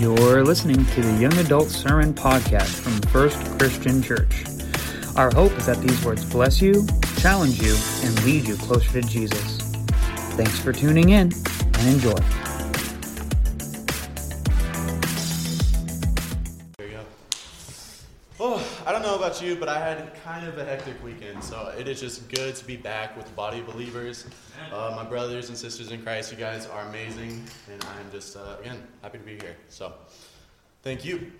You're listening to the Young Adult Sermon Podcast from First Christian Church. Our hope is that these words bless you, challenge you, and lead you closer to Jesus. Thanks for tuning in and enjoy. About you, but I had kind of a hectic weekend, so it is just good to be back with the body of believers. Uh, my brothers and sisters in Christ, you guys are amazing, and I'm just, uh, again, happy to be here. So, thank you.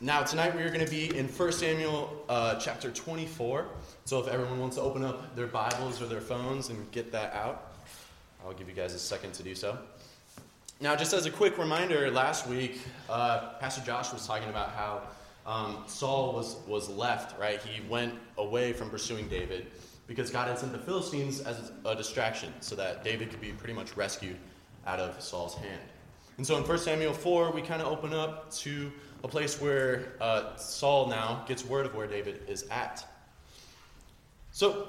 Now, tonight we are going to be in 1 Samuel uh, chapter 24. So, if everyone wants to open up their Bibles or their phones and get that out, I'll give you guys a second to do so. Now, just as a quick reminder, last week, uh, Pastor Josh was talking about how um, Saul was, was left, right? He went away from pursuing David because God had sent the Philistines as a distraction so that David could be pretty much rescued out of Saul's hand. And so in 1 Samuel 4, we kind of open up to a place where uh, Saul now gets word of where David is at. So,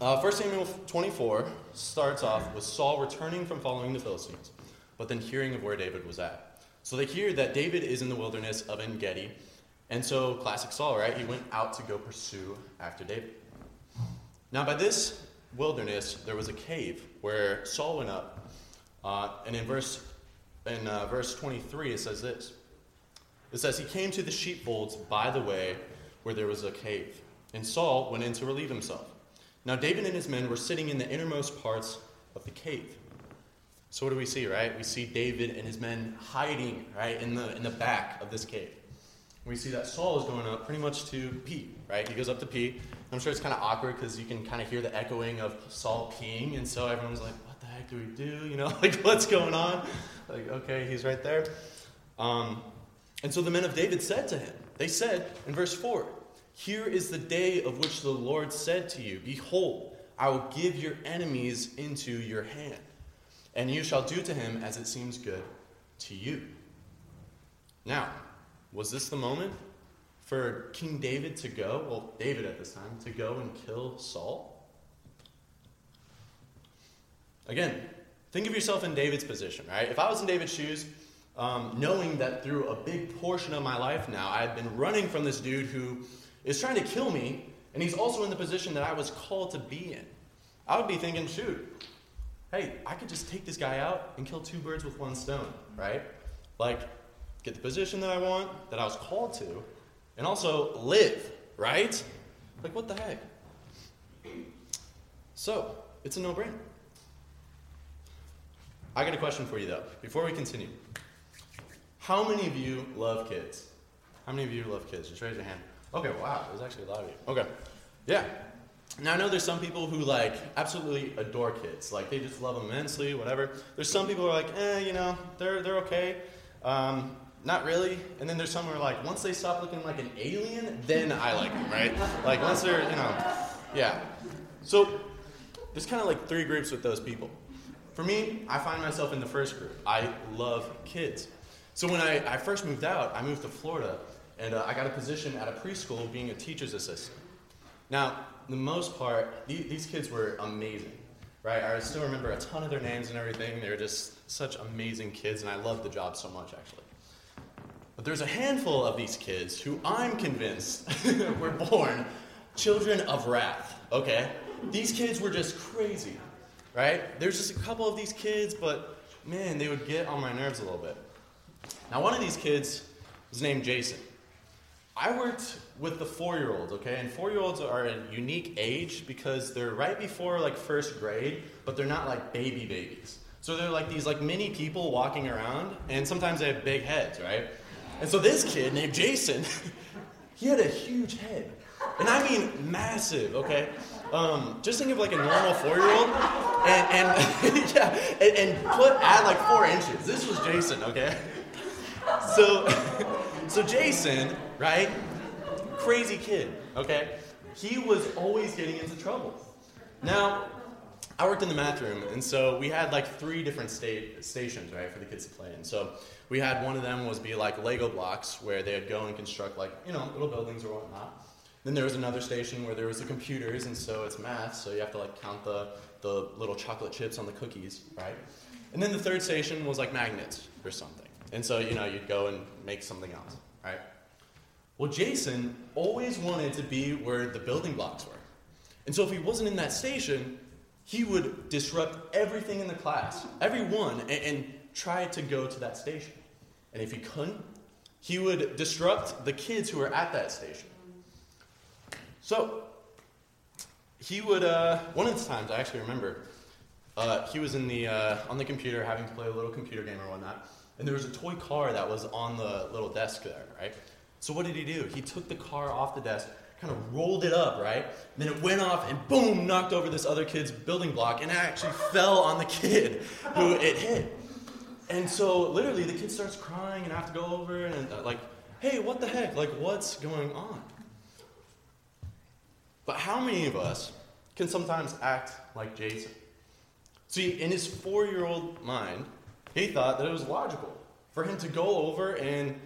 uh, 1 Samuel 24 starts off with Saul returning from following the Philistines, but then hearing of where David was at. So they hear that David is in the wilderness of En Gedi, and so classic Saul, right? He went out to go pursue after David. Now, by this wilderness, there was a cave where Saul went up, uh, and in verse in uh, verse 23 it says this. It says he came to the sheepfolds by the way where there was a cave, and Saul went in to relieve himself. Now, David and his men were sitting in the innermost parts of the cave. So, what do we see, right? We see David and his men hiding, right, in the, in the back of this cave. We see that Saul is going up pretty much to pee, right? He goes up to pee. I'm sure it's kind of awkward because you can kind of hear the echoing of Saul peeing, and so everyone's like, what the heck do we do? You know, like, what's going on? Like, okay, he's right there. Um, and so the men of David said to him, they said in verse 4, here is the day of which the Lord said to you, Behold, I will give your enemies into your hand, and you shall do to him as it seems good to you. Now, was this the moment for King David to go, well, David at this time, to go and kill Saul? Again, think of yourself in David's position, right? If I was in David's shoes, um, knowing that through a big portion of my life now, I had been running from this dude who is trying to kill me, and he's also in the position that I was called to be in. I would be thinking, shoot, hey, I could just take this guy out and kill two birds with one stone, right? Like, get the position that I want, that I was called to, and also live, right? Like, what the heck? So, it's a no brainer. I got a question for you, though, before we continue. How many of you love kids? How many of you love kids? Just raise your hand. Okay, wow, there's actually a lot of you. Okay, yeah. Now I know there's some people who like absolutely adore kids, like they just love them immensely, whatever. There's some people who are like, eh, you know, they're they're okay, um, not really. And then there's some who are like, once they stop looking like an alien, then I like them, right? Like once they're, you know, yeah. So there's kind of like three groups with those people. For me, I find myself in the first group. I love kids. So when I, I first moved out, I moved to Florida and uh, I got a position at a preschool being a teacher's assistant. Now, the most part, these, these kids were amazing, right? I still remember a ton of their names and everything. They were just such amazing kids, and I loved the job so much, actually. But there's a handful of these kids who I'm convinced were born children of wrath, okay? These kids were just crazy, right? There's just a couple of these kids, but man, they would get on my nerves a little bit. Now, one of these kids was named Jason. I worked with the four year olds, okay? And four year olds are a unique age because they're right before like first grade, but they're not like baby babies. So they're like these like mini people walking around, and sometimes they have big heads, right? And so this kid named Jason, he had a huge head. And I mean massive, okay? Um, just think of like a normal four year old and, and yeah, and, and put add like four inches. This was Jason, okay? So so Jason, right? Crazy kid, okay? He was always getting into trouble. Now, I worked in the math room, and so we had like three different state stations, right, for the kids to play in. So we had one of them was be like Lego blocks where they'd go and construct like you know little buildings or whatnot. Then there was another station where there was the computers, and so it's math, so you have to like count the the little chocolate chips on the cookies, right? And then the third station was like magnets or something. And so, you know, you'd go and make something else, right? Well, Jason always wanted to be where the building blocks were. And so if he wasn't in that station, he would disrupt everything in the class, everyone, and, and try to go to that station. And if he couldn't, he would disrupt the kids who were at that station. So, he would, uh, one of the times, I actually remember, uh, he was in the, uh, on the computer having to play a little computer game or whatnot, and there was a toy car that was on the little desk there, right? So what did he do? He took the car off the desk, kind of rolled it up, right? And then it went off and boom, knocked over this other kid's building block and it actually fell on the kid who it hit. And so literally the kid starts crying and I have to go over and uh, like, hey, what the heck? Like, what's going on? But how many of us can sometimes act like Jason? See, in his four year old mind, he thought that it was logical for him to go over and,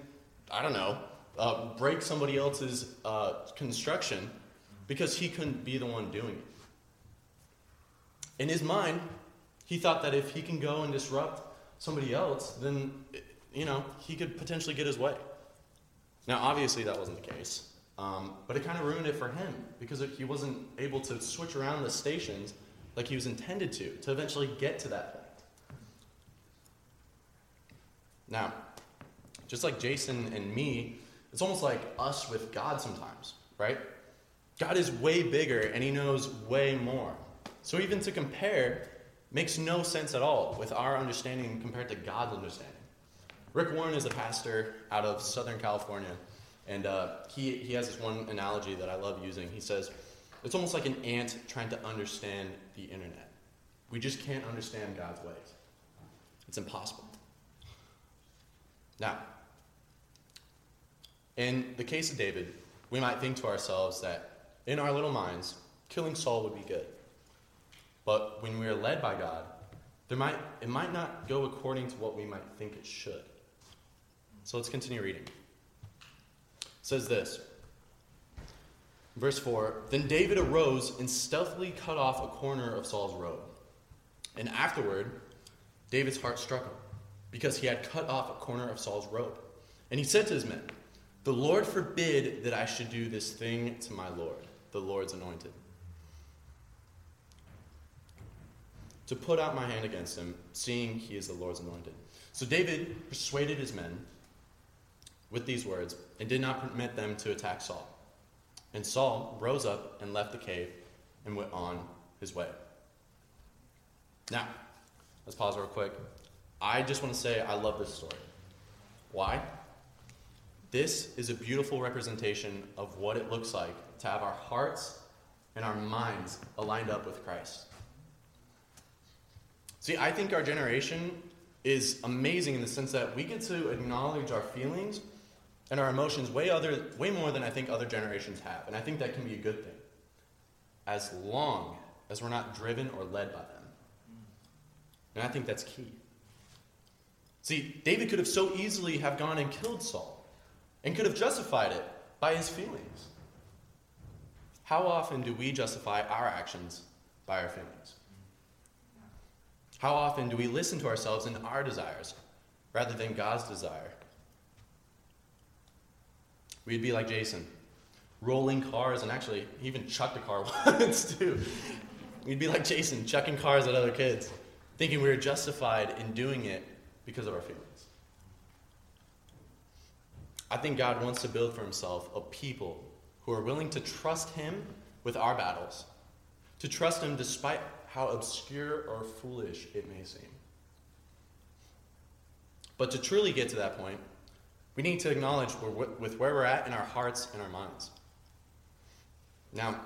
I don't know, uh, break somebody else's uh, construction because he couldn't be the one doing it. In his mind, he thought that if he can go and disrupt somebody else, then, you know, he could potentially get his way. Now, obviously, that wasn't the case. Um, but it kind of ruined it for him because he wasn't able to switch around the stations like he was intended to, to eventually get to that point. Now, just like Jason and me, it's almost like us with God sometimes, right? God is way bigger and he knows way more. So even to compare makes no sense at all with our understanding compared to God's understanding. Rick Warren is a pastor out of Southern California, and uh, he, he has this one analogy that I love using. He says, It's almost like an ant trying to understand the internet. We just can't understand God's ways, it's impossible. Now, in the case of David, we might think to ourselves that in our little minds, killing Saul would be good. But when we are led by God, there might, it might not go according to what we might think it should. So let's continue reading. It says this. Verse 4 Then David arose and stealthily cut off a corner of Saul's robe. And afterward, David's heart struck him, because he had cut off a corner of Saul's robe. And he said to his men, The Lord forbid that I should do this thing to my Lord, the Lord's anointed. To put out my hand against him, seeing he is the Lord's anointed. So David persuaded his men with these words and did not permit them to attack Saul. And Saul rose up and left the cave and went on his way. Now, let's pause real quick. I just want to say I love this story. Why? This is a beautiful representation of what it looks like to have our hearts and our minds aligned up with Christ. See, I think our generation is amazing in the sense that we get to acknowledge our feelings and our emotions way other way more than I think other generations have. And I think that can be a good thing. As long as we're not driven or led by them. And I think that's key. See, David could have so easily have gone and killed Saul and could have justified it by his feelings. How often do we justify our actions by our feelings? How often do we listen to ourselves and our desires rather than God's desire? We'd be like Jason, rolling cars, and actually, he even chucked a car once, too. We'd be like Jason, chucking cars at other kids, thinking we were justified in doing it because of our feelings. I think God wants to build for himself a people who are willing to trust him with our battles, to trust him despite how obscure or foolish it may seem. But to truly get to that point, we need to acknowledge with where we're at in our hearts and our minds. Now,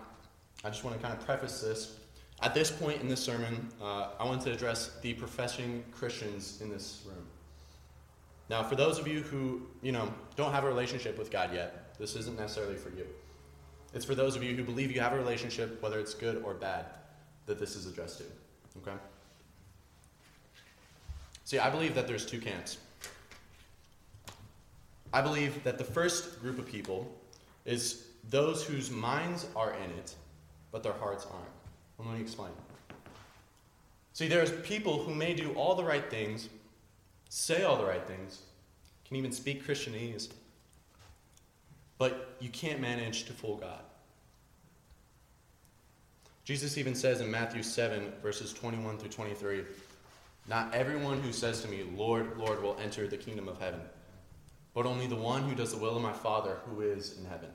I just want to kind of preface this. At this point in this sermon, uh, I want to address the professing Christians in this room. Now, for those of you who, you know, don't have a relationship with God yet, this isn't necessarily for you. It's for those of you who believe you have a relationship, whether it's good or bad that this is addressed to. Okay? See, I believe that there's two camps. I believe that the first group of people is those whose minds are in it, but their hearts aren't. Well, let me explain. See, there's people who may do all the right things, say all the right things, can even speak Christianese, but you can't manage to fool God. Jesus even says in Matthew 7, verses 21 through 23, Not everyone who says to me, Lord, Lord, will enter the kingdom of heaven, but only the one who does the will of my Father who is in heaven.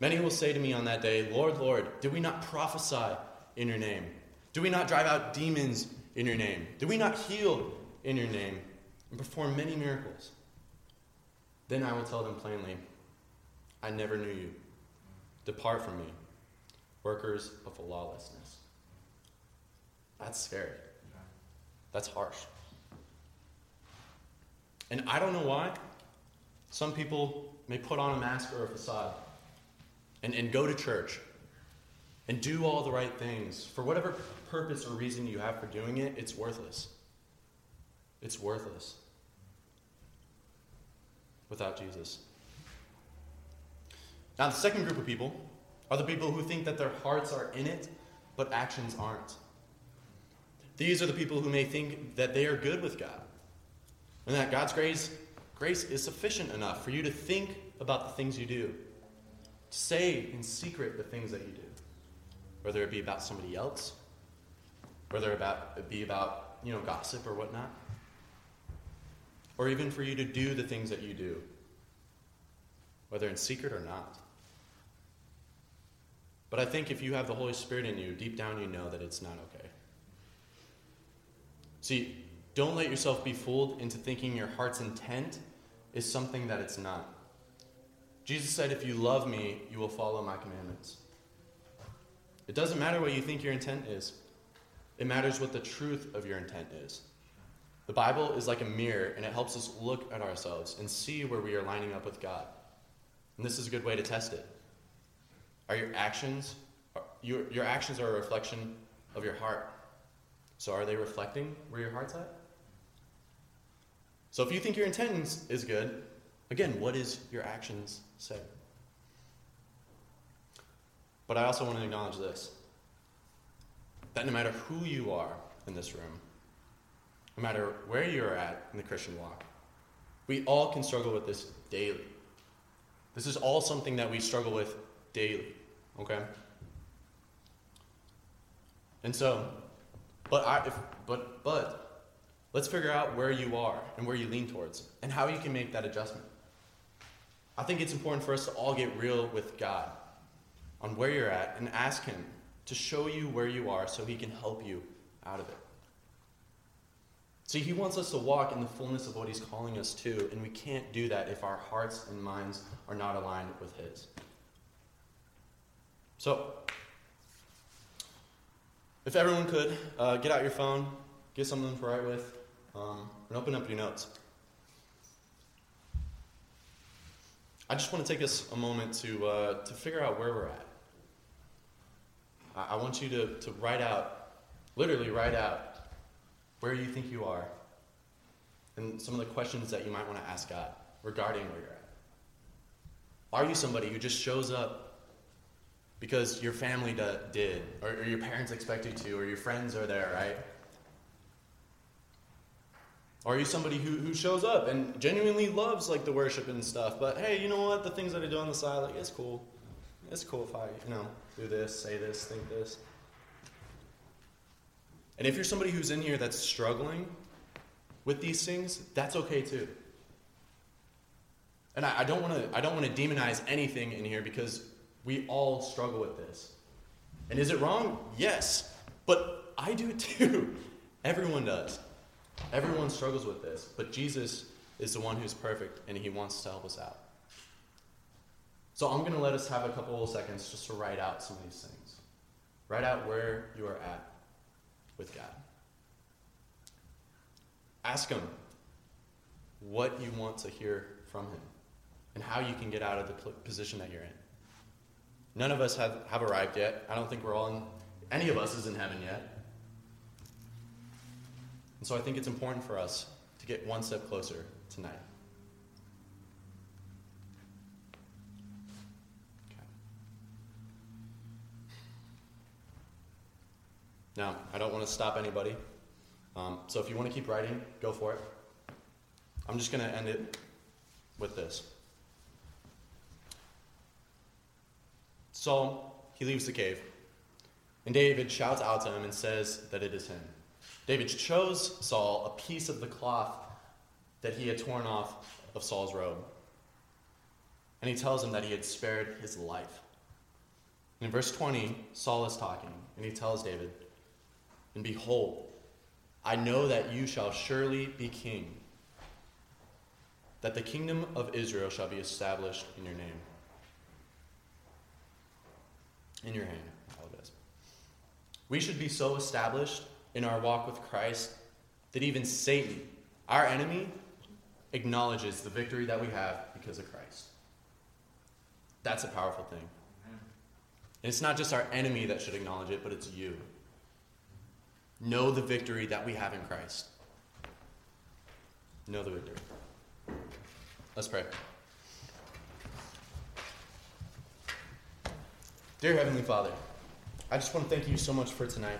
Many will say to me on that day, Lord, Lord, did we not prophesy in your name? Do we not drive out demons in your name? Do we not heal in your name and perform many miracles? Then I will tell them plainly, I never knew you. Depart from me, workers of lawlessness. That's scary. That's harsh. And I don't know why. Some people may put on a mask or a facade and, and go to church and do all the right things. For whatever purpose or reason you have for doing it, it's worthless. It's worthless without Jesus. Now, the second group of people are the people who think that their hearts are in it, but actions aren't. These are the people who may think that they are good with God and that God's grace, grace is sufficient enough for you to think about the things you do, to say in secret the things that you do, whether it be about somebody else, whether about, it be about you know gossip or whatnot, or even for you to do the things that you do, whether in secret or not. But I think if you have the Holy Spirit in you, deep down you know that it's not okay. See, don't let yourself be fooled into thinking your heart's intent is something that it's not. Jesus said, If you love me, you will follow my commandments. It doesn't matter what you think your intent is, it matters what the truth of your intent is. The Bible is like a mirror, and it helps us look at ourselves and see where we are lining up with God. And this is a good way to test it. Are your actions, your, your actions are a reflection of your heart. So are they reflecting where your heart's at? So if you think your intent is good, again, what is your actions say? But I also want to acknowledge this that no matter who you are in this room, no matter where you're at in the Christian walk, we all can struggle with this daily. This is all something that we struggle with daily, okay? And so, but I, if, but, but, let's figure out where you are and where you lean towards and how you can make that adjustment. I think it's important for us to all get real with God on where you're at and ask Him to show you where you are so He can help you out of it. See, He wants us to walk in the fullness of what He's calling us to, and we can't do that if our hearts and minds are not aligned with His. So, if everyone could, uh, get out your phone, get something to write with, um, and open up your notes. I just want to take us a moment to, uh, to figure out where we're at. I, I want you to, to write out, literally write out, where you think you are and some of the questions that you might want to ask God regarding where you're at. Are you somebody who just shows up because your family did, or, or your parents expect you to, or your friends are there, right? Or are you somebody who, who shows up and genuinely loves like the worship and stuff, but hey, you know what? The things that I do on the side, like it's cool. It's cool if I, you know, do this, say this, think this. And if you're somebody who's in here that's struggling with these things, that's okay too. And I, I don't want to I don't want to demonize anything in here because we all struggle with this. And is it wrong? Yes. But I do too. Everyone does. Everyone struggles with this. But Jesus is the one who's perfect and he wants to help us out. So I'm going to let us have a couple of seconds just to write out some of these things. Write out where you are at with God. Ask Him what you want to hear from Him and how you can get out of the position that you're in. None of us have, have arrived yet. I don't think we're all in, any of us is in heaven yet. And so I think it's important for us to get one step closer tonight. Now, I don't want to stop anybody. Um, so if you want to keep writing, go for it. I'm just going to end it with this. Saul, he leaves the cave, and David shouts out to him and says that it is him. David shows Saul a piece of the cloth that he had torn off of Saul's robe. And he tells him that he had spared his life. And in verse 20, Saul is talking, and he tells David, And behold, I know that you shall surely be king, that the kingdom of Israel shall be established in your name. In your hand, I. We should be so established in our walk with Christ that even Satan, our enemy, acknowledges the victory that we have because of Christ. That's a powerful thing. And it's not just our enemy that should acknowledge it, but it's you. Know the victory that we have in Christ. Know the victory. Let's pray. Dear Heavenly Father, I just want to thank you so much for tonight.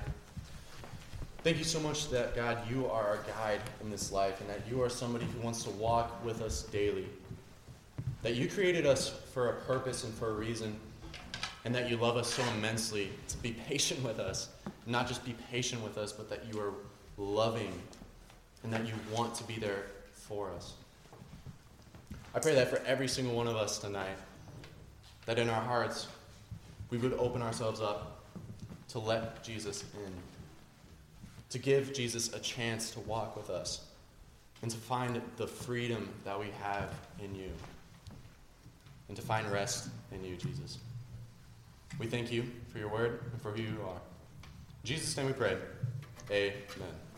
Thank you so much that, God, you are our guide in this life and that you are somebody who wants to walk with us daily. That you created us for a purpose and for a reason, and that you love us so immensely to be patient with us. Not just be patient with us, but that you are loving and that you want to be there for us. I pray that for every single one of us tonight, that in our hearts we would open ourselves up to let Jesus in to give Jesus a chance to walk with us and to find the freedom that we have in you and to find rest in you, Jesus. We thank you for your word and for who you are. In Jesus' name we pray. Amen.